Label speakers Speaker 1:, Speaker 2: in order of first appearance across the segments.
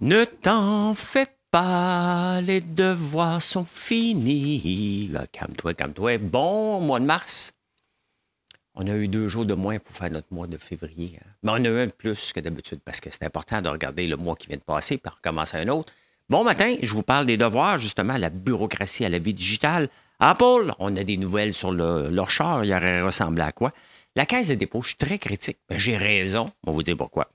Speaker 1: Ne t'en fais pas, les devoirs sont finis. Calme-toi, calme-toi. Bon mois de mars. On a eu deux jours de moins pour faire notre mois de février. hein. Mais on a eu un plus que d'habitude parce que c'est important de regarder le mois qui vient de passer puis recommencer un autre. Bon matin, je vous parle des devoirs, justement, la bureaucratie à la vie digitale. Apple, on a des nouvelles sur le, il aurait ressemblé à quoi? La caisse de dépôt, je suis très critique. Ben, J'ai raison, on va vous dire pourquoi.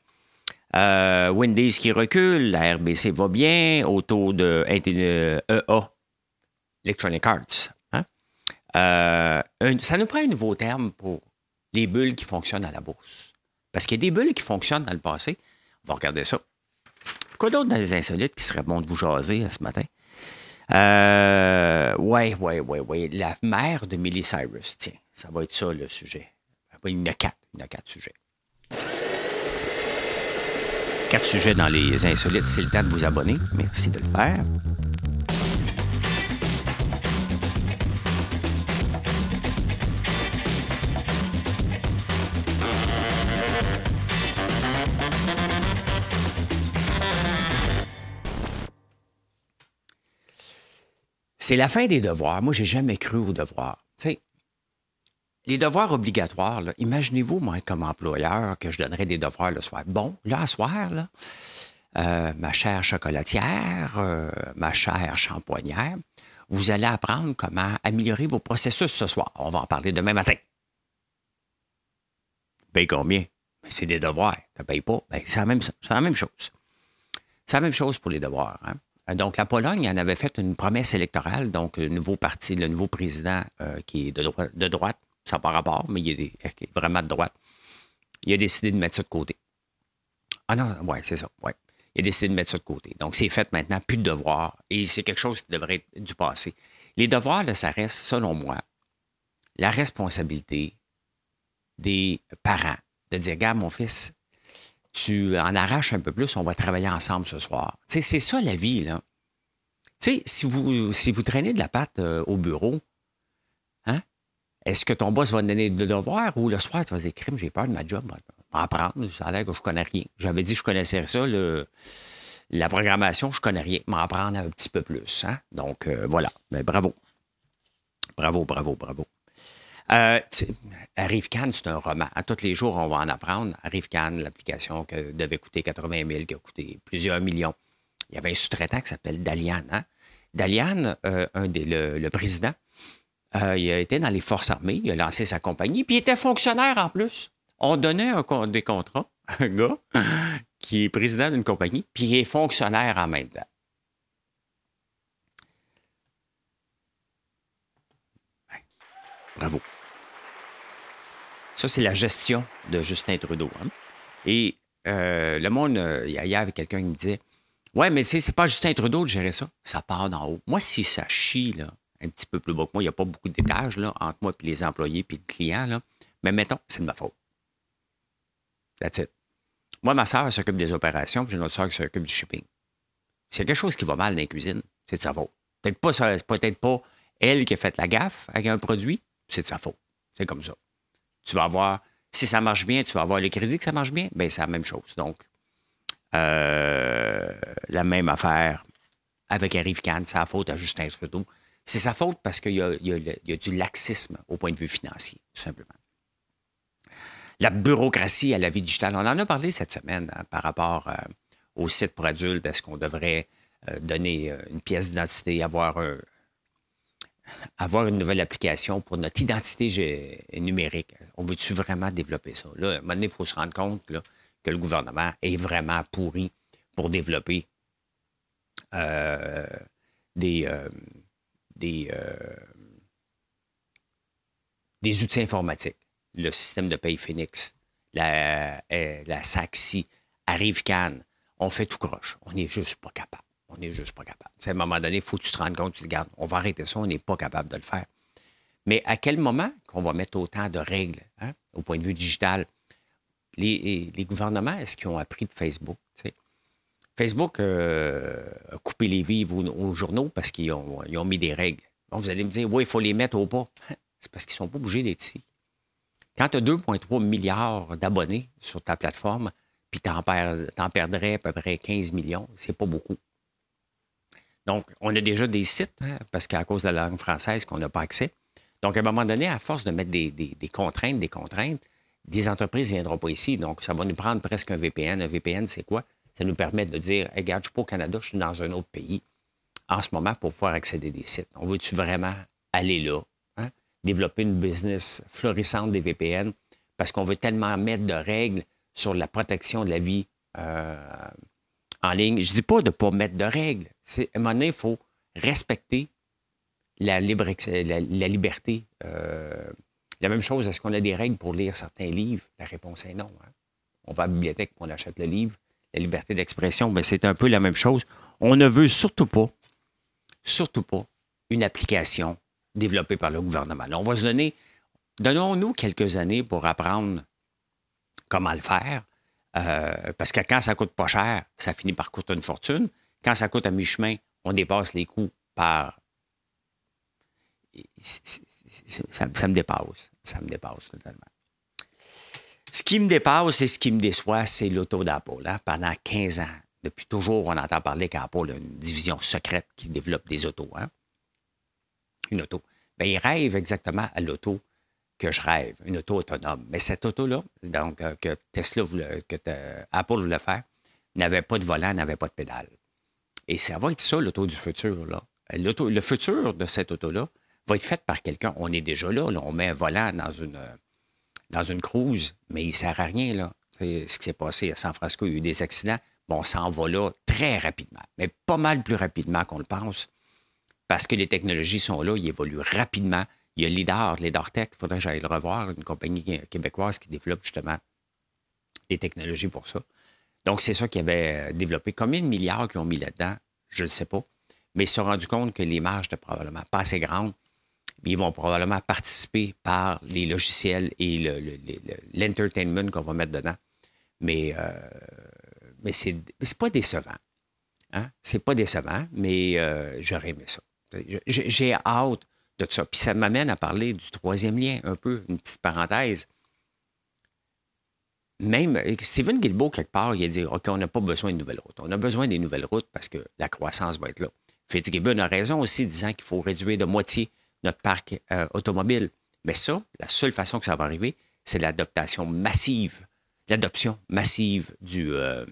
Speaker 1: Euh, qui recule, la RBC va bien, au taux de euh, EA, Electronic Arts. hein. Euh, ça nous prend un nouveau terme pour les bulles qui fonctionnent à la bourse. Parce qu'il y a des bulles qui fonctionnent dans le passé. On va regarder ça. Quoi d'autre dans les insolites qui serait bon de vous jaser euh, ce matin? Euh, ouais, ouais, ouais, ouais. La mère de Miley Cyrus. Tiens, ça va être ça le sujet. Il y en a quatre. Il y en a quatre sujets. Quatre sujets dans les insolites. C'est le temps de vous abonner. Merci de le faire. C'est la fin des devoirs. Moi, j'ai jamais cru aux devoirs. Les devoirs obligatoires, imaginez-vous, moi, comme employeur, que je donnerais des devoirs le soir. Bon, là, à soir, là, euh, ma chère chocolatière, euh, ma chère champoignière, vous allez apprendre comment améliorer vos processus ce soir. On va en parler demain matin. Paye combien? Ben, c'est des devoirs. Tu ne payes pas? Ben, c'est la, même- chose. C'est la même chose pour les devoirs. hein. Euh, Donc, la Pologne en avait fait une promesse électorale. Donc, le nouveau parti, le nouveau président qui est de, de droite, ça n'a pas rapport, mais il est, vraiment de droite, il a décidé de mettre ça de côté. Ah non, ouais, c'est ça, ouais. Il a décidé de mettre ça de côté. Donc, c'est fait maintenant, plus de devoirs. Et c'est quelque chose qui devrait être du passé. Les devoirs, là, ça reste, selon moi, la responsabilité des parents de dire, regarde, mon fils, tu en arraches un peu plus, on va travailler ensemble ce soir. C'est ça la vie, là. Tu sais, si vous, si vous traînez de la pâte euh, au bureau, est-ce que ton boss va te donner le devoir ou le soir, tu vas dire, crime, j'ai peur de ma job, va apprendre, ça a l'air que je connais rien. J'avais dit que je connaissais ça, la programmation, je connais rien, m'en apprendre un petit peu plus. Hein? Donc, euh, voilà. Mais bravo. Bravo, bravo, bravo. Euh, sais, Arrive-Can, c'est un roman. À tous les jours, on va en apprendre. Arrive-Can, l'application que devait coûter 80 000, qui a coûté plusieurs millions. Il y avait un sous-traitant qui s'appelle Dalian. Hein? Dalian, euh, un des, le président, euh, il été dans les forces armées, il a lancé sa compagnie, puis il était fonctionnaire en plus. On donnait des contrats à un gars qui est président d'une compagnie, puis il est fonctionnaire en même temps. Bravo. Ça, c'est la gestion de Justin Trudeau. hein. Et euh, le monde, euh, a- il y avait quelqu'un qui me disait Ouais, mais tu sais, c'est pas Justin Trudeau de gérer ça. Ça part d'en haut. Moi, si ça chie, là, un petit peu plus bas que moi, il n'y a pas beaucoup d'étages là, entre moi et les employés puis le client. Là. Mais mettons, c'est de ma faute. That's it. Moi, ma soeur s'occupe des opérations, puis j'ai une autre soeur qui s'occupe du shipping. S'il y a quelque chose qui va mal dans les cuisines, c'est de sa faute. Peut-être pas, peut-être pas elle qui a fait la gaffe avec un produit, c'est de sa faute. C'est comme ça. Tu vas avoir, si ça marche bien, tu vas avoir le crédit que ça marche bien, bien, c'est la même chose. Donc, euh, la même affaire avec Arrive Cannes, c'est la faute à Justin Trudeau. C'est sa faute parce qu'il y y a du laxisme au point de vue financier, tout simplement. La bureaucratie à la vie digitale, on en a parlé cette semaine hein, par rapport euh, au site pour adultes. Est-ce qu'on devrait euh, donner euh, une pièce d'identité, avoir, avoir une nouvelle application pour notre identité numérique? On veut-tu vraiment développer ça? Là, à un moment donné, il faut se rendre compte là, que le gouvernement est vraiment pourri pour développer des, des, euh, des outils informatiques. Le système de paye Phoenix, la, euh, la SACSI, Arrive Cannes, on fait tout croche. On n'est juste pas capable. On n'est juste pas capable. À un moment donné, il faut que tu te rendes compte, tu te regarde, on va arrêter ça, on n'est pas capable de le faire. Mais à quel moment qu'on va mettre autant de règles hein, au point de vue digital? Les, les gouvernements, est-ce qu'ils ont appris de Facebook? Facebook euh, a coupé les vives aux, aux journaux parce qu'ils ont, ont mis des règles. Bon, vous allez me dire, oui, il faut les mettre au pas. C'est parce qu'ils ne sont pas obligés d'être ici. Quand tu as 2,3 milliards d'abonnés sur ta plateforme, puis tu en, perdrais à peu près 15 millions. C'est pas beaucoup. Donc, on a déjà des sites, hein, parce qu'à cause de la langue française qu'on n'a pas accès. Donc, à un moment donné, à force de mettre des, contraintes, des contraintes, des entreprises ne viendront pas ici. Donc, ça va nous prendre presque un VPN. Un VPN, c'est quoi? Ça nous permet de dire, regarde, je ne suis pas au Canada, je suis dans un autre pays en ce moment pour pouvoir accéder des sites. On veut-tu vraiment aller là? Hein? Développer une business florissante des VPN parce qu'on veut tellement mettre de règles sur la protection de la vie euh, en ligne. Je ne dis pas de ne pas mettre de règles. À un moment donné, il faut respecter la, liberté. Euh, la même chose, est-ce qu'on a des règles pour lire certains livres? La réponse est non. Hein. On va à la bibliothèque, on achète le livre. La liberté d'expression, ben, c'est un peu la même chose. On ne veut surtout pas, surtout pas, une application développée par le gouvernement. on va se donner, donnons-nous quelques années pour apprendre comment le faire. Euh, parce que quand ça coûte pas cher, ça finit par coûter une fortune. Quand ça coûte à mi-chemin, on dépasse les coûts par. Ça, me dépasse. Ça me dépasse totalement. Ce qui me dépasse et ce qui me déçoit, c'est l'auto d'Apple. Hein. Pendant 15 ans, depuis toujours, on entend parler qu'Apple a une division secrète qui développe des autos. Hein. Une auto. Bien, il rêve exactement à l'auto que je rêve, une auto autonome. Mais cette auto-là, donc euh, que Tesla voulait, que Apple voulait faire, n'avait pas de volant, n'avait pas de pédale. Et ça va être ça, l'auto du futur. Là. le futur de cette auto-là va être fait par quelqu'un. On est déjà là, on met un volant dans une, dans une cruise, mais il ne sert à rien. Là. Ce qui s'est passé à San Francisco, il y a eu des accidents. Bon, on s'en va là très rapidement, mais pas mal plus rapidement qu'on le pense, parce que les technologies sont là, ils évoluent rapidement. Il y a LIDAR, LIDAR Tech, il faudrait que j'aille le revoir, une compagnie québécoise qui développe justement des technologies pour ça. Donc, c'est ça qu'ils avaient euh, développé. Combien de milliards qu'ils ont mis là-dedans, je ne sais pas. Mais ils se sont rendus compte que les marges probablement pas assez grandes. Ils vont probablement participer par les logiciels et l'entertainment qu'on va mettre dedans. Mais, euh, mais c'est pas décevant. Hein? C'est pas décevant, mais euh, j'aurais aimé ça. J'ai hâte ça. Puis ça m'amène à parler du troisième lien, un peu, une petite parenthèse. Même euh, Stephen Guilbeault, quelque part, il a dit OK, on n'a pas besoin de nouvelles routes. On a besoin des nouvelles routes parce que la croissance va être là. Fitzgibbon a raison aussi, disant qu'il faut réduire de moitié notre parc euh, automobile. Mais ça, la seule façon que ça va arriver, c'est l'adoption massive, l'adoption massive du, euh,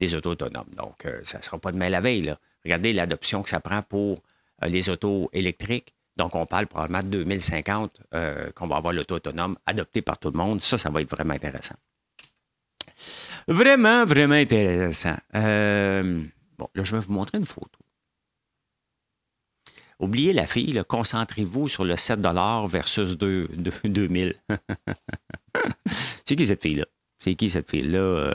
Speaker 1: des autos autonomes. Donc, ça ne sera pas demain la veille. Regardez l'adoption que ça prend pour les autos électriques. Donc, on parle probablement de 2050 euh, qu'on va avoir l'auto autonome adopté par tout le monde. Ça, ça va être vraiment intéressant. Vraiment, vraiment intéressant. Euh, bon, là, je vais vous montrer une photo. Oubliez la fille, concentrez-vous sur le 7 versus 2, 2000. C'est qui cette fille-là? C'est qui cette fille-là?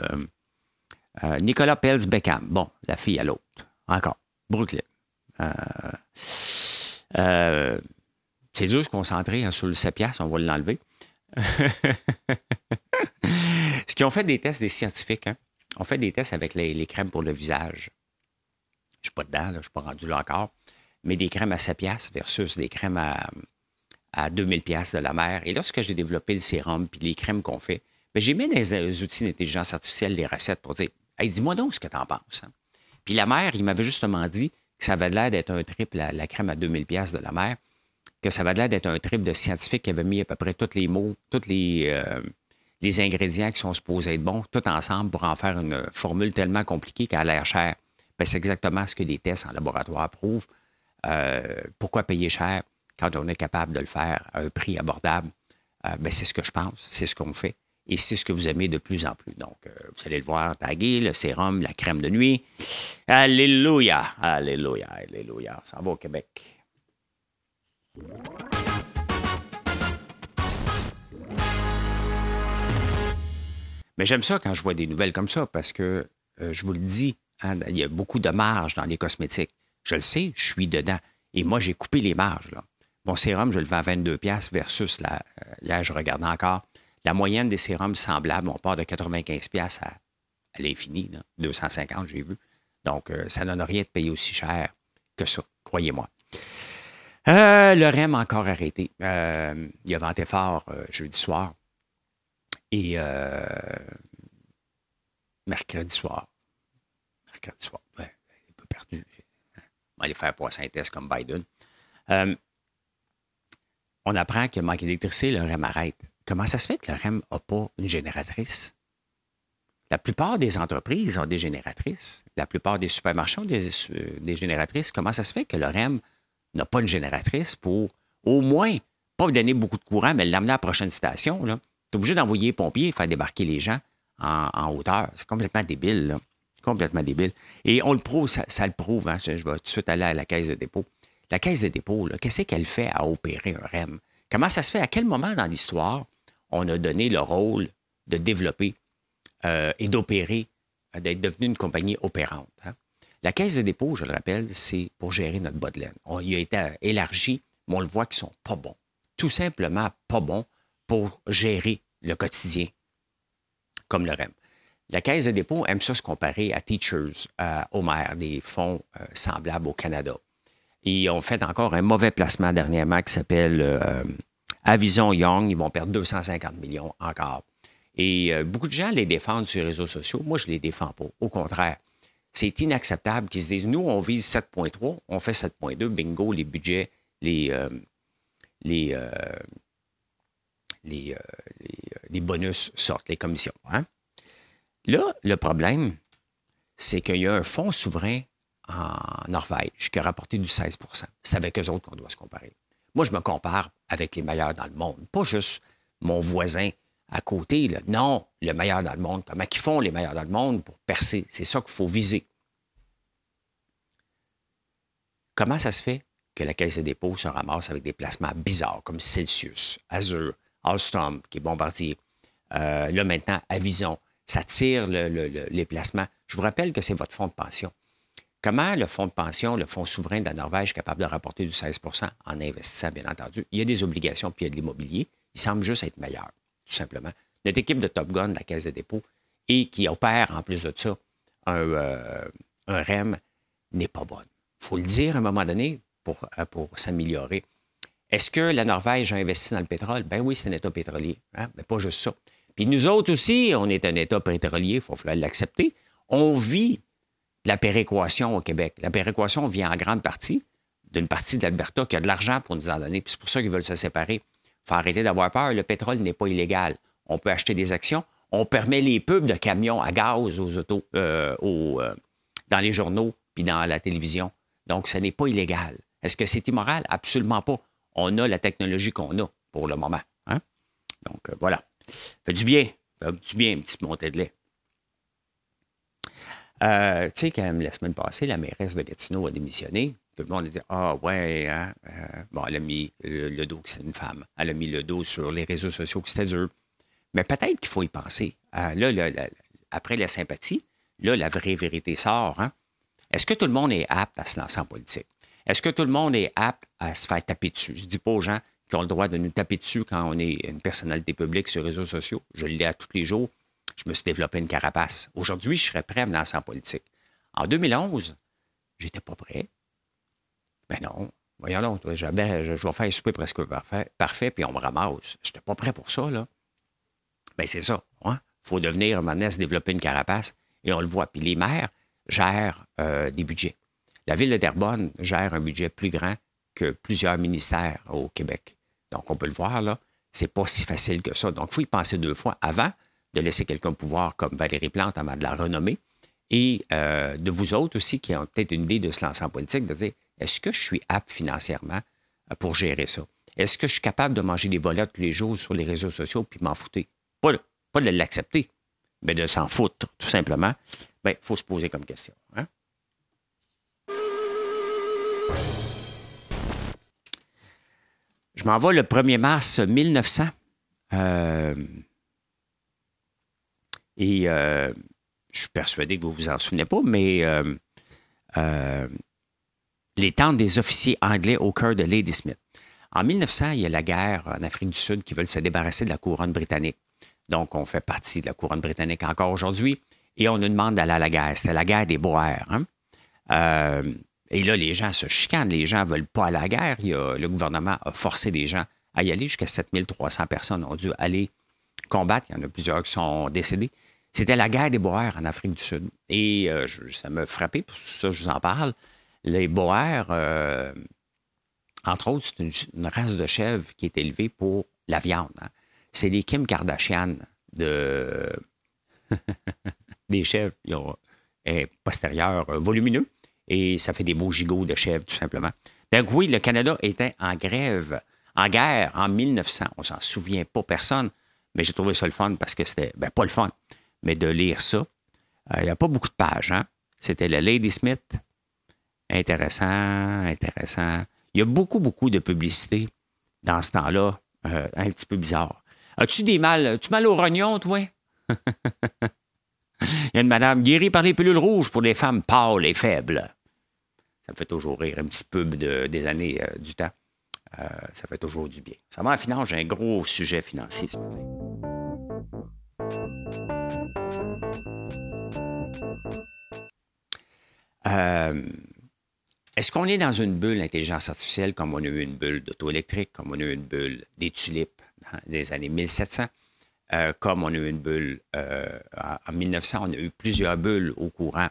Speaker 1: Euh, Nicolas Pels Beckham. Bon, la fille à l'autre. Encore. Brooklyn. Euh, c'est dur de se concentrer hein, sur le 7 on va l'enlever. Ce qu'ils ont fait des tests des scientifiques, hein, on fait des tests avec les, crèmes pour le visage. Je ne suis pas dedans, je ne suis pas rendu là encore, mais des crèmes à 7 versus des crèmes à, à 2000 de la mer. Et lorsque j'ai développé le sérum puis les crèmes qu'on fait, ben, j'ai mis dans les outils d'intelligence artificielle les recettes pour dire Hey, dis-moi donc ce que tu en penses. Hein. Puis la mère, il m'avait justement dit que ça avait l'air d'être un trip, la, crème à 2000 pièces de la mer, que ça avait l'air d'être un trip de scientifiques qui avait mis à peu près tous les mots, tous les, euh, les ingrédients qui sont supposés être bons, tout ensemble pour en faire une formule tellement compliquée qu'elle a l'air chère. Ben, c'est exactement ce que les tests en laboratoire prouvent. Euh, pourquoi payer cher quand on est capable de le faire à un prix abordable? Euh, ben, c'est ce que je pense, c'est ce qu'on fait. Et c'est ce que vous aimez de plus en plus. Donc, euh, vous allez le voir taguer, le sérum, la crème de nuit. Alléluia, alléluia, alléluia. Ça va au Québec. Mais j'aime ça quand je vois des nouvelles comme ça parce que, je vous le dis, hein, il y a beaucoup de marge dans les cosmétiques. Je le sais, je suis dedans. Et moi, j'ai coupé les marges. Là. Mon sérum, je le vends à 22$ versus, euh, là, je regarde encore, la moyenne des sérums semblables, on part de 95$ à, à l'infini, 250, j'ai vu. Donc, euh, ça donne rien de payer aussi cher que ça, croyez-moi. Euh, le REM encore arrêté. Euh, il a venté fort jeudi soir. Et mercredi soir. Mercredi soir, ouais, un peu perdu. Aller faire passer un test comme Biden. Euh, on apprend qu'il manque d'électricité, le REM arrête. Comment ça se fait que le REM n'a pas une génératrice? La plupart des entreprises ont des génératrices. La plupart des supermarchés ont des, des génératrices. Comment ça se fait que le REM n'a pas une génératrice pour au moins pas donner beaucoup de courant, mais l'amener à la prochaine station? Tu es obligé d'envoyer les pompiers et faire débarquer les gens en, hauteur. C'est complètement débile. Là. Complètement débile. Et on le prouve, ça, le prouve. Hein. Je, vais tout de suite aller à la caisse de dépôt. La caisse de dépôt, qu'est-ce qu'elle fait à opérer un REM? Comment ça se fait? À quel moment dans l'histoire on a donné le rôle de développer euh, et d'opérer, euh, d'être devenu une compagnie opérante. Hein? La caisse de dépôt, je le rappelle, c'est pour gérer notre bas de. On y a été élargi, mais on le voit qu'ils sont pas bons. Tout simplement pas bons pour gérer le quotidien comme le REM. La Caisse de dépôt aime ça se comparer à Teachers, à Homer, des fonds euh, semblables au Canada. Ils ont fait encore un mauvais placement dernièrement qui s'appelle Avison Young. Ils vont perdre 250 millions encore. Et euh, beaucoup de gens les défendent sur les réseaux sociaux. Moi, je ne les défends pas. Au contraire, c'est inacceptable qu'ils se disent nous, on vise 7,3, on fait 7,2, bingo, les budgets, euh, euh, les, bonus sortent, les commissions. Hein. Là, le problème, c'est qu'il y a un fonds souverain en Norvège qui a rapporté du 16% C'est avec eux autres qu'on doit se comparer. Moi, je me compare avec les meilleurs dans le monde, pas juste mon voisin à côté. Non, le meilleur dans le monde. Comment ils font les meilleurs dans le monde pour percer? C'est ça qu'il faut viser. Comment ça se fait que la Caisse des dépôts se ramasse avec des placements bizarres comme Celsius, Azure, Alstom, qui est bombardier, euh, là maintenant, Avison, ça tire les placements. Je vous rappelle que c'est votre fonds de pension. Comment le fonds de pension, le fonds souverain de la Norvège est capable de rapporter du 16% en investissant, bien entendu? Il y a des obligations, puis il y a de l'immobilier. Il semble juste être meilleur tout simplement. Notre équipe de Top Gun, la Caisse de dépôt, et qui opère en plus de ça un, euh, REM, n'est pas bonne. Il faut le dire à un moment donné pour, euh, pour s'améliorer. Est-ce que la Norvège a investi dans le pétrole? Ben oui, c'est un État pétrolier. Hein? Mais pas juste ça. Puis nous autres aussi, on est un État pétrolier, il faut l'accepter. On vit de la péréquation au Québec. La péréquation vient en grande partie d'une partie de l'Alberta qui a de l'argent pour nous en donner. Puis c'est pour ça qu'ils veulent se séparer faut arrêter d'avoir peur. Le pétrole n'est pas illégal. On peut acheter des actions. On permet les pubs de camions à gaz aux autos, euh, euh, dans les journaux puis dans la télévision. Donc, ce n'est pas illégal. Est-ce que c'est immoral? Absolument pas. On a la technologie qu'on a pour le moment. Hein? Donc, euh, voilà. Fait du bien. Fait du bien, une petite montée de lait. tu sais, quand la semaine passée, la mairesse de Gatineau a démissionné. Tout le monde a dit Ah, ouais, hein, euh, bon, elle a mis le, dos que c'est une femme. Elle a mis le dos sur les réseaux sociaux que c'était dur. Mais peut-être qu'il faut y penser. Euh, là, après la sympathie, là, la vraie vérité sort. Hein. Est-ce que tout le monde est apte à se lancer en politique? Est-ce que tout le monde est apte à se faire taper dessus? Je dis pas aux gens qui ont le droit de nous taper dessus quand on est une personnalité publique sur les réseaux sociaux. Je le lis à tous les jours. Je me suis développé une carapace. Aujourd'hui, je serais prêt à me lancer en politique. En 2011, j'étais pas prêt. Ben non. Voyons donc, je, je, vais faire un souper presque parfait, parfait puis on me ramasse. Je n'étais pas prêt pour ça, là. Ben c'est ça. Il hein. faut devenir, maintenant, se développer une carapace. Et on le voit. Puis les maires gèrent euh, des budgets. La ville de Terrebonne gère un budget plus grand que plusieurs ministères au Québec. Donc, on peut le voir, là. C'est pas si facile que ça. Donc, il faut y penser deux fois avant de laisser quelqu'un pouvoir comme Valérie Plante avant de la renommer. Et euh, de vous autres aussi qui ont peut-être une idée de se lancer en politique, de dire est-ce que je suis apte financièrement euh, pour gérer ça? Est-ce que je suis capable de manger des volets tous les jours sur les réseaux sociaux puis m'en foutre? Pas, de l'accepter, mais de s'en foutre, tout simplement. Bien, il faut se poser comme question. Hein? Je m'en vais le 1er mars 1900. Euh, et euh, je suis persuadé que vous vous en souvenez pas, mais les tentes des officiers anglais au cœur de Ladysmith. En 1900, il y a la guerre en Afrique du Sud qui veulent se débarrasser de la couronne britannique. Donc, on fait partie de la couronne britannique encore aujourd'hui et on nous demande d'aller à la guerre. C'était la guerre des Boers. Hein. Euh, et là, les gens se chicanent. Les gens ne veulent pas à la guerre. le gouvernement a forcé les gens à y aller. Jusqu'à 7300 personnes ont dû aller combattre. Il y en a plusieurs qui sont décédés. C'était la guerre des Boers en Afrique du Sud. Et euh, ça m'a frappé, pour ça je vous en parle. Les Boers, euh, entre autres, c'est une, race de chèvres qui est élevée pour la viande. Hein. C'est les Kim Kardashian de... des chèvres. Ils ont un postérieur volumineux et ça fait des beaux gigots de chèvres, tout simplement. Donc oui, le Canada était en grève, en guerre en 1900. On s'en souvient pas personne, mais j'ai trouvé ça le fun parce que c'était, ben pas le fun, mais de lire ça. Euh, il n'y a pas beaucoup de pages, hein? C'était le Lady Smith. Intéressant, intéressant. Il y a beaucoup, beaucoup de publicité dans ce temps-là, euh, un petit peu bizarre. As-tu des mal, as-tu mal au rognon, toi? Il y a une madame guérie par les pilules rouges pour les femmes pâles et faibles. Ça me fait toujours rire un petit peu des années euh, du temps. ça fait toujours du bien. Ça va en finance, j'ai un gros sujet financier ce Euh, est-ce qu'on est dans une bulle d'intelligence artificielle comme on a eu une bulle d'auto électrique, comme on a eu une bulle des tulipes dans les années 1700, euh, comme on a eu une bulle euh, en 1900, on a eu plusieurs bulles au courant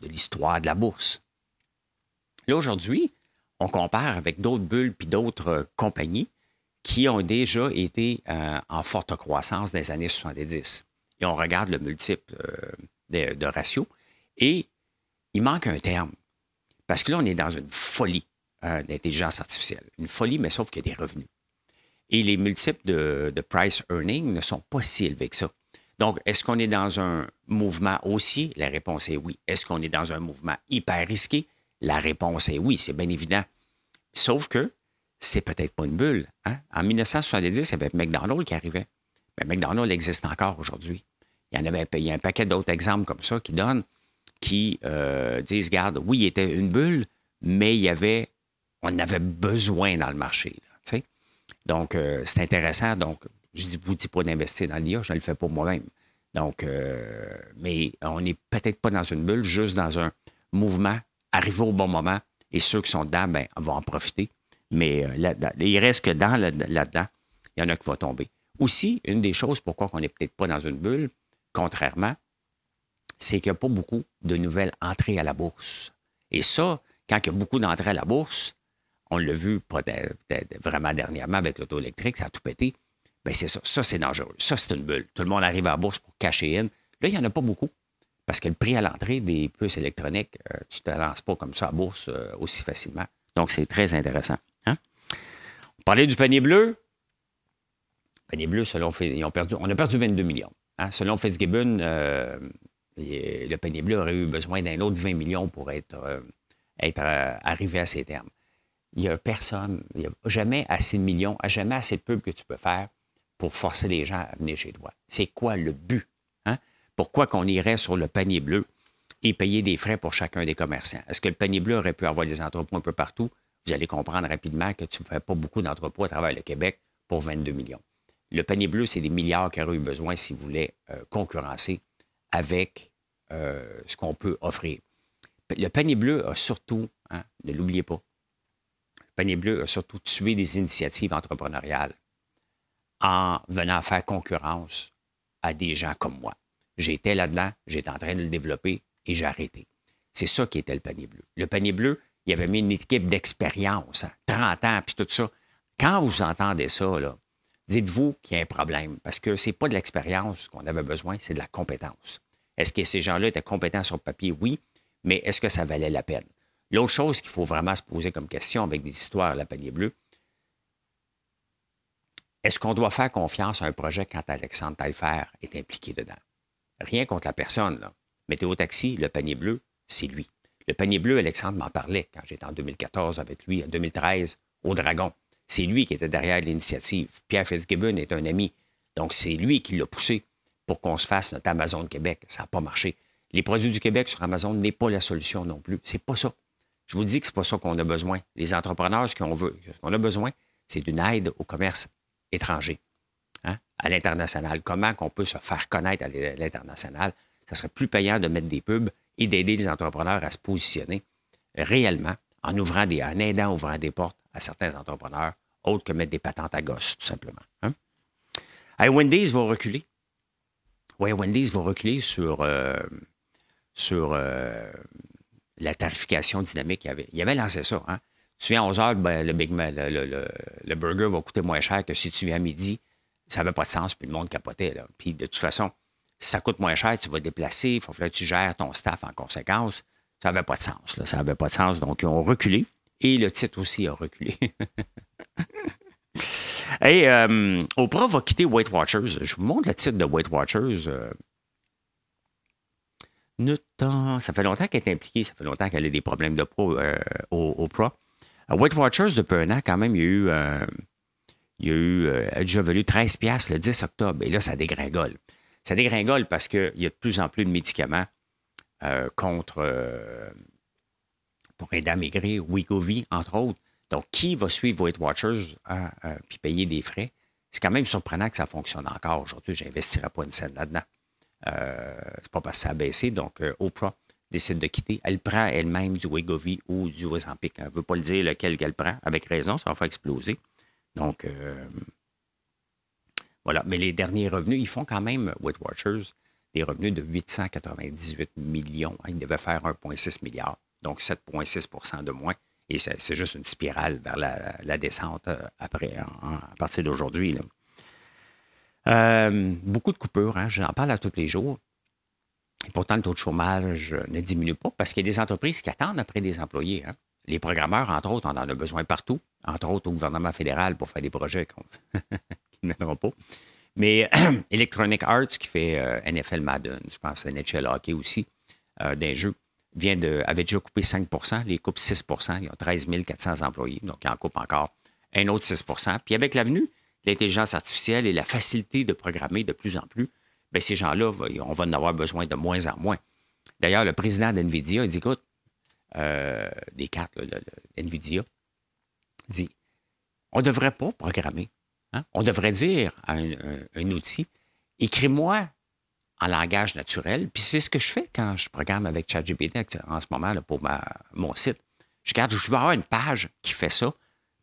Speaker 1: de l'histoire de la bourse. Là, aujourd'hui, on compare avec d'autres bulles puis d'autres compagnies qui ont déjà été en forte croissance dans les années 70. Et on regarde le multiple de, ratio. Et il manque un terme. Parce que là, on est dans une folie euh, d'intelligence artificielle. Une folie, mais sauf qu'il y a des revenus. Et les multiples de, price earning ne sont pas si élevés que ça. Donc, est-ce qu'on est dans un mouvement aussi? La réponse est oui. Est-ce qu'on est dans un mouvement hyper risqué? La réponse est oui, c'est bien évident. Sauf que c'est peut-être pas une bulle. Hein? En 1970, il y avait McDonald's qui arrivait. Mais McDonald's existe encore aujourd'hui. Il y avait a un paquet d'autres exemples comme ça qui donnent, qui euh, disent, regarde, oui, il était une bulle, mais il y avait, on avait besoin dans le marché. Donc, euh, c'est intéressant. Donc, je ne vous dis pas d'investir dans l'IA, je le fais pour moi-même. Donc, euh, mais on n'est peut-être pas dans une bulle, juste dans un mouvement, arrivé au bon moment, et ceux qui sont dedans, ben, vont en profiter. Mais il reste que dans là-dedans, il y en a qui vont tomber. Aussi, une des choses pourquoi on n'est peut-être pas dans une bulle, contrairement, c'est qu'il n'y a pas beaucoup de nouvelles entrées à la bourse. Et ça, quand il y a beaucoup d'entrées à la bourse, on l'a vu pas vraiment dernièrement avec l'auto électrique, ça a tout pété. Bien, c'est ça. Ça, c'est dangereux. Ça, c'est une bulle. Tout le monde arrive à la bourse pour cacher in. Là, il n'y en a pas beaucoup. Parce que le prix à l'entrée des puces électroniques, euh, tu ne te lances pas comme ça à bourse euh, aussi facilement. Donc, c'est très intéressant. Hein? On parlait du panier bleu. Le panier bleu, selon on a perdu 22 millions. Hein, selon Fitzgibbon, euh, le panier bleu aurait eu besoin d'un autre 20 millions pour être, arrivé à ces termes. Il n'y a personne, il n'y a jamais assez de millions, jamais assez de pubs que tu peux faire pour forcer les gens à venir chez toi. C'est quoi le but? Hein? Pourquoi qu'on irait sur le panier bleu et payer des frais pour chacun des commerçants? Est-ce que le panier bleu aurait pu avoir des entrepôts un peu partout? Vous allez comprendre rapidement que tu ne fais pas beaucoup d'entrepôts à travers le Québec pour 22 millions. Le panier bleu, c'est des milliards qu'il aurait eu besoin s'il voulait euh, concurrencer avec euh, ce qu'on peut offrir. Le panier bleu a surtout, hein, ne l'oubliez pas, le panier bleu a surtout tué des initiatives entrepreneuriales en venant faire concurrence à des gens comme moi. J'étais là-dedans, j'étais en train de le développer et j'ai arrêté. C'est ça qui était le panier bleu. Le panier bleu, il avait mis une équipe d'expérience, 30 hein, ans, puis tout ça. Quand vous entendez ça, dites-vous qu'il y a un problème parce que ce n'est pas de l'expérience qu'on avait besoin, c'est de la compétence. Est-ce que ces gens-là étaient compétents sur le papier? Oui, mais est-ce que ça valait la peine? L'autre chose qu'il faut vraiment se poser comme question avec des histoires à la panier bleu, est-ce qu'on doit faire confiance à un projet quand Alexandre Taillefer est impliqué dedans? Rien contre la personne, là. Météo Taxi, le panier bleu, c'est lui. Le panier bleu, Alexandre m'en parlait quand j'étais en 2014 avec lui, en 2013, au Dragon. C'est lui qui était derrière l'initiative. Pierre Fitzgibbon est un ami. Donc, c'est lui qui l'a poussé pour qu'on se fasse notre Amazon Québec. Ça n'a pas marché. Les produits du Québec sur Amazon n'est pas la solution non plus. C'est pas ça. Je vous dis que c'est pas ça qu'on a besoin. Les entrepreneurs, ce qu'on veut, ce qu'on a besoin, c'est d'une aide au commerce étranger, hein, à l'international. Comment qu'on peut se faire connaître à l'international? Ça serait plus payant de mettre des pubs et d'aider les entrepreneurs à se positionner réellement en ouvrant des, en aidant à ouvrir des portes à certains entrepreneurs, autres que mettre des patentes à gosse, tout simplement. Hein? Wendy's va reculer. Oui, Wendy's va reculer sur, euh, sur euh, la tarification dynamique. Il avait, il avait lancé ça. Hein? Tu viens à 11 heures, ben, le, Big le, burger va coûter moins cher que si tu viens à midi. Ça n'avait pas de sens, puis le monde capotait. Là. Puis de toute façon, si ça coûte moins cher, tu vas déplacer, il faut que tu gères ton staff en conséquence. Ça n'avait pas de sens. Ça n'avait pas de sens. Donc, ils ont reculé. Et le titre aussi a reculé. Et euh, Oprah va quitter Weight Watchers. Je vous montre le titre de Weight Watchers. Euh, ça fait longtemps qu'elle est impliquée, ça fait longtemps qu'elle a des problèmes de pro euh, au, Oprah. Weight Watchers, depuis un an, quand même, il y a eu, il y a eu déjà valu 13 le 10 octobre. Et là, ça dégringole. Ça dégringole parce qu'il y a de plus en plus de médicaments contre pour aider à maigrir, Wegovy, entre autres. Donc, qui va suivre Weight Watchers hein, euh, puis payer des frais? C'est quand même surprenant que ça fonctionne encore aujourd'hui. Je n'investirai pas une scène là-dedans. Euh, c'est pas parce que ça a baissé. Donc, euh, Oprah décide de quitter. Elle prend elle-même du Wegovy ou du Ozempic. Elle ne veut pas le dire lequel qu'elle prend. Avec raison, ça va faire exploser. Donc, voilà. Mais les derniers revenus, ils font quand même, Weight Watchers, des revenus de 898 millions. Ils devaient faire 1,6 milliard. Donc, 7,6% de moins. Et c'est juste une spirale vers la, descente euh, après, à partir d'aujourd'hui. Euh, beaucoup de coupures, hein, j'en parle à tous les jours. Pourtant, le taux de chômage ne diminue pas parce qu'il y a des entreprises qui attendent après des employés. Hein. Les programmeurs, entre autres, on en a besoin partout, entre autres au gouvernement fédéral pour faire des projets qui ne mèneront pas. Mais Electronic Arts, qui fait euh, NFL Madden, je pense NHL Hockey aussi, des jeux, vient de, avait déjà coupé 5% les coupent 6% Ils ont 13 400 employés, donc ils en coupent encore un autre 6% Puis avec l'avenue l'intelligence artificielle et la facilité de programmer de plus en plus, bien, ces gens-là, on va en avoir besoin de moins en moins. D'ailleurs, le président d'NVIDIA, il dit, écoute, euh, des cartes, NVIDIA, dit, on ne devrait pas programmer. Hein? On devrait dire à un, outil, écris-moi en langage naturel. Puis c'est ce que je fais quand je programme avec ChatGPT en ce moment là, pour mon site. Je regarde, je veux avoir une page qui fait ça,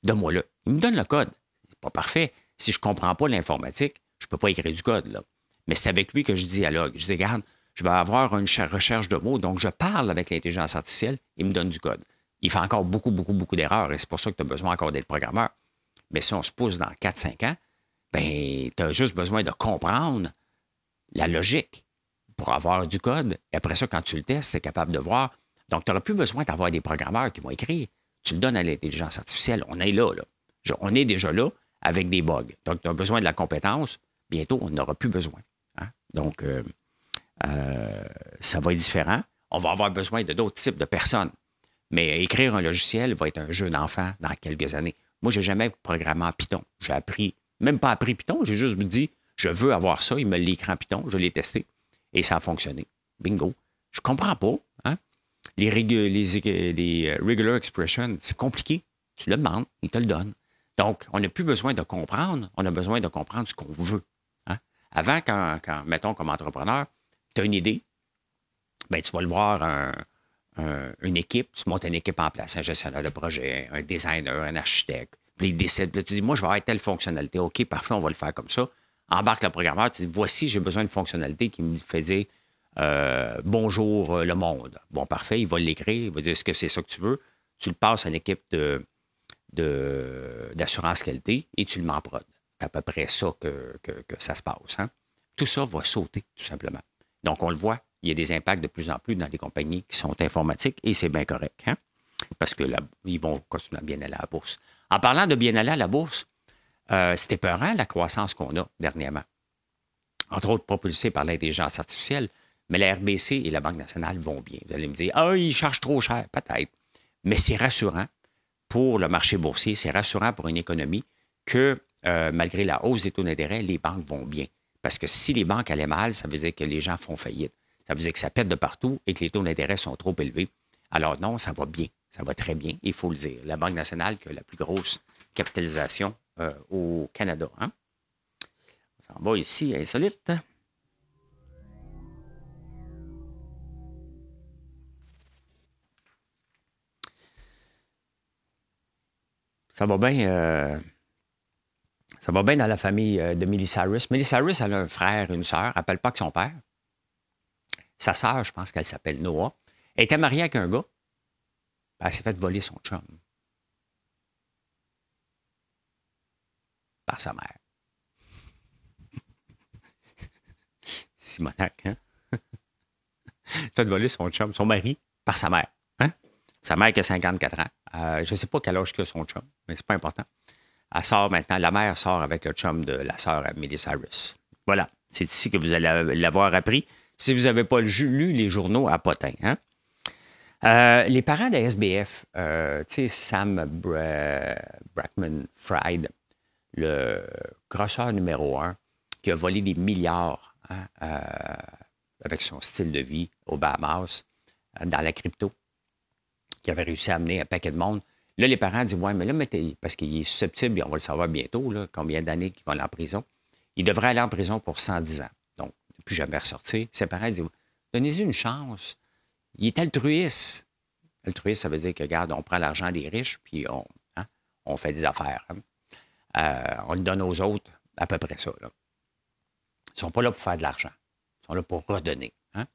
Speaker 1: donne-moi là. Il me donne le code. C'est pas parfait. Si je ne comprends pas l'informatique, je ne peux pas écrire du code. Là. Mais c'est avec lui que je dialogue. Je dis, regarde, je vais avoir une recherche de mots, donc je parle avec l'intelligence artificielle, il me donne du code. Il fait encore beaucoup, beaucoup, beaucoup d'erreurs et c'est pour ça que tu as besoin encore d'être programmeur. Mais si on se pousse dans 4-5 ans, ben, tu as juste besoin de comprendre la logique pour avoir du code. Et après ça, quand tu le testes, tu es capable de voir. Donc, tu n'auras plus besoin d'avoir des programmeurs qui vont écrire. Tu le donnes à l'intelligence artificielle. On est là, là. On est déjà là avec des bugs. Donc, tu as besoin de la compétence. Bientôt, on n'aura plus besoin. Donc, euh, euh, ça va être différent. On va avoir besoin de d'autres types de personnes. Mais écrire un logiciel va être un jeu d'enfant dans quelques années. Moi, je n'ai jamais programmé en Python. J'ai appris, même pas appris Python, j'ai juste dit, je veux avoir ça. Il me l'écrit en Python. Je l'ai testé. Et ça a fonctionné. Bingo. Je comprends pas. Hein? Les, les, euh, regular expressions, c'est compliqué. Tu le demandes, il te le donne. Donc, on n'a plus besoin de comprendre, on a besoin de comprendre ce qu'on veut. Avant, quand, mettons, comme entrepreneur, tu as une idée, ben, tu vas le voir une équipe, tu montes une équipe en place, un gestionnaire de projet, un designer, un architecte, puis il décide, puis tu dis, moi, je vais avoir telle fonctionnalité. OK, parfait, on va le faire comme ça embarque le programmeur, tu dis voici, j'ai besoin d'une fonctionnalité qui me fait dire euh, bonjour euh, le monde. Bon, parfait, il va l'écrire, il va dire est-ce que c'est ça que tu veux? Tu le passes à l'équipe de, d'assurance qualité et tu le mets C'est à peu près ça que, ça se passe. Hein. Tout ça va sauter, tout simplement. Donc, on le voit, il y a des impacts de plus en plus dans les compagnies qui sont informatiques et c'est bien correct. Hein? Parce que ils vont continuer à bien aller à la bourse. En parlant de bien aller à la bourse, euh, c'était peurant la croissance qu'on a dernièrement. Entre autres, propulsée par l'intelligence artificielle. Mais la RBC et la Banque nationale vont bien. Vous allez me dire, ah, ils chargent trop cher, peut-être. Mais c'est rassurant pour le marché boursier, c'est rassurant pour une économie que euh, malgré la hausse des taux d'intérêt, les banques vont bien. Parce que si les banques allaient mal, ça veut dire que les gens font faillite. Ça veut dire que ça pète de partout et que les taux d'intérêt sont trop élevés. Alors non, ça va bien. Ça va très bien, il faut le dire. La Banque nationale, qui a la plus grosse capitalisation euh, au Canada. Hein? On va ici, insolite. Ça va bien. Euh, Ça va bien dans la famille euh, de Millie Cyrus. Millie Cyrus, elle a un frère, une sœur. Elle n'appelle pas que son père. Sa sœur, je pense qu'elle s'appelle Noah. Elle était mariée avec un gars. Ben, elle s'est fait voler son chum. Par sa mère. Simonac, hein? fait voler son chum, son mari, par sa mère. Hein? Sa mère qui a 54 ans. Euh, je ne sais pas quel âge que son chum, mais c'est pas important. Elle sort maintenant, la mère sort avec le chum de la sœur Miley Cyrus. Voilà, c'est ici que vous allez l'avoir appris. Si vous n'avez pas lu les journaux à Potin. Hein? Euh, les parents de SBF, euh, tu sais, Sam Brackman Fried, le grosseur numéro un, qui a volé des milliards hein, avec son style de vie au Bahamas, dans la crypto, qui avait réussi à amener un paquet de monde. Là, les parents disent Ouais, mais là, parce qu'il est susceptible, on va le savoir bientôt, combien d'années qu'il va aller en prison. Il devrait aller en prison pour 110 ans. Donc, ne plus jamais ressortir. Ses parents disent Donnez-lui une chance. Il est altruiste. Altruiste, ça veut dire que, regarde, on prend l'argent des riches, puis on, hein, on fait des affaires. Hein. Euh, on le donne aux autres, à peu près ça. Ils ne sont pas là pour faire de l'argent. Ils sont là pour redonner. Hein.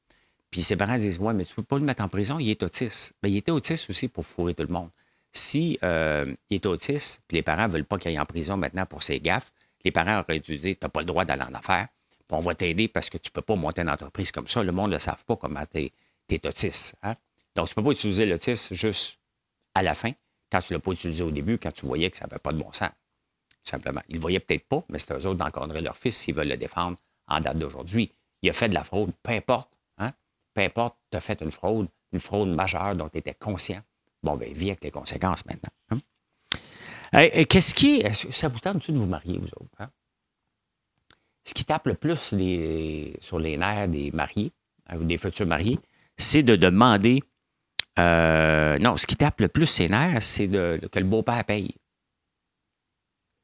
Speaker 1: Puis ses parents disent Ouais, mais tu ne peux pas le mettre en prison, il est autiste. Bien, il était autiste aussi pour fourrer tout le monde. Si euh, il est autiste, puis les parents ne veulent pas qu'il aille en prison maintenant pour ses gaffes, les parents auraient dû dire Tu n'as pas le droit d'aller en affaires, puis on va t'aider parce que tu ne peux pas monter une entreprise comme ça. Le monde ne le savent pas comment tu es, autiste. Hein? Donc, tu ne peux pas utiliser l'autisme juste à la fin, quand tu ne l'as pas utilisé au début, quand tu voyais que ça n'avait pas de bon sens. Tout simplement. Ils ne voyaient peut-être pas, mais c'est eux autres d'encadrer leur fils s'ils veulent le défendre en date d'aujourd'hui. Il a fait de la fraude, peu importe. Hein? Peu importe, tu as fait une fraude, une fraude majeure dont tu étais conscient. Bon, ben, vis avec les conséquences maintenant. Hein? Qu'est-ce qui est. Ça vous tente-tu de vous marier, vous autres? Hein? Ce qui tape le plus sur les nerfs des mariés, hein, ou des futurs mariés, c'est de demander. Euh, non, ce qui tape le plus ses nerfs, c'est que le beau-père paye.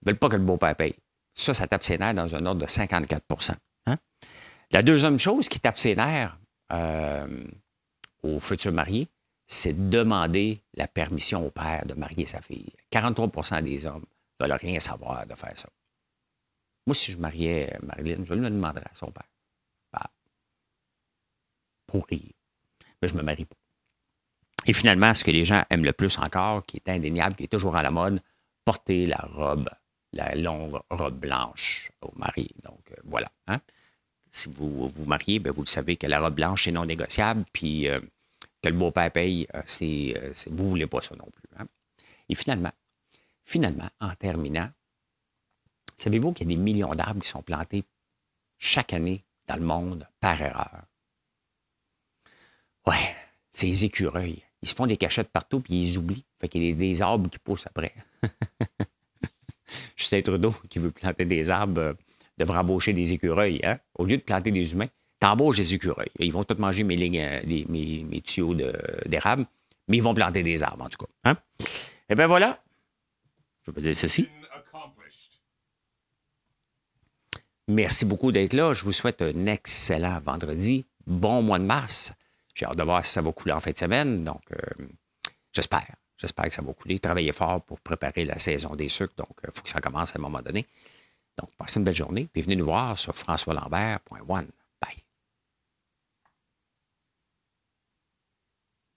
Speaker 1: Ils ne veulent pas que le beau-père paye. Ça, ça tape ses nerfs dans un ordre de 54% La deuxième chose qui tape ses nerfs euh, aux futurs mariés, c'est demander la permission au père de marier sa fille. 43% des hommes ne veulent rien savoir de faire ça. Moi, si je mariais Marilyn, je le demanderais à son père. Bah, pour rire. Mais je ne me marie pas. Et finalement, ce que les gens aiment le plus encore, qui est indéniable, qui est toujours à la mode, porter la robe, la longue robe blanche au mari. Donc, euh, voilà. Hein. Si vous vous mariez, bien, vous le savez que la robe blanche est non négociable. Puis, euh, que le beau-père paye, euh, euh, vous ne voulez pas ça non plus. Hein. Et finalement, finalement, en terminant, savez-vous qu'il y a des millions d'arbres qui sont plantés chaque année dans le monde par erreur? Ouais, c'est les écureuils. Ils se font des cachettes partout puis ils oublient. Fait qu'il y a des, arbres qui poussent après. Justin Trudeau, qui veut planter des arbres, euh, devrait embaucher des écureuils. Hein? Au lieu de planter des humains, T'embauches des écureuils. Ils vont tous manger mes lignes, euh, mes, tuyaux d'érable, mais ils vont planter des arbres, en tout cas. Hein? Eh bien voilà. Je vais dire ceci. Merci beaucoup d'être là. Je vous souhaite un excellent vendredi. Bon mois de mars. J'ai hâte de voir si ça va couler en fin de semaine. Donc, euh, j'espère. J'espère que ça va couler. Travaillez fort pour préparer la saison des sucres. Donc, il euh, faut que ça commence à un moment donné. Donc, passez une belle journée. Puis venez nous voir sur françoislambert.one.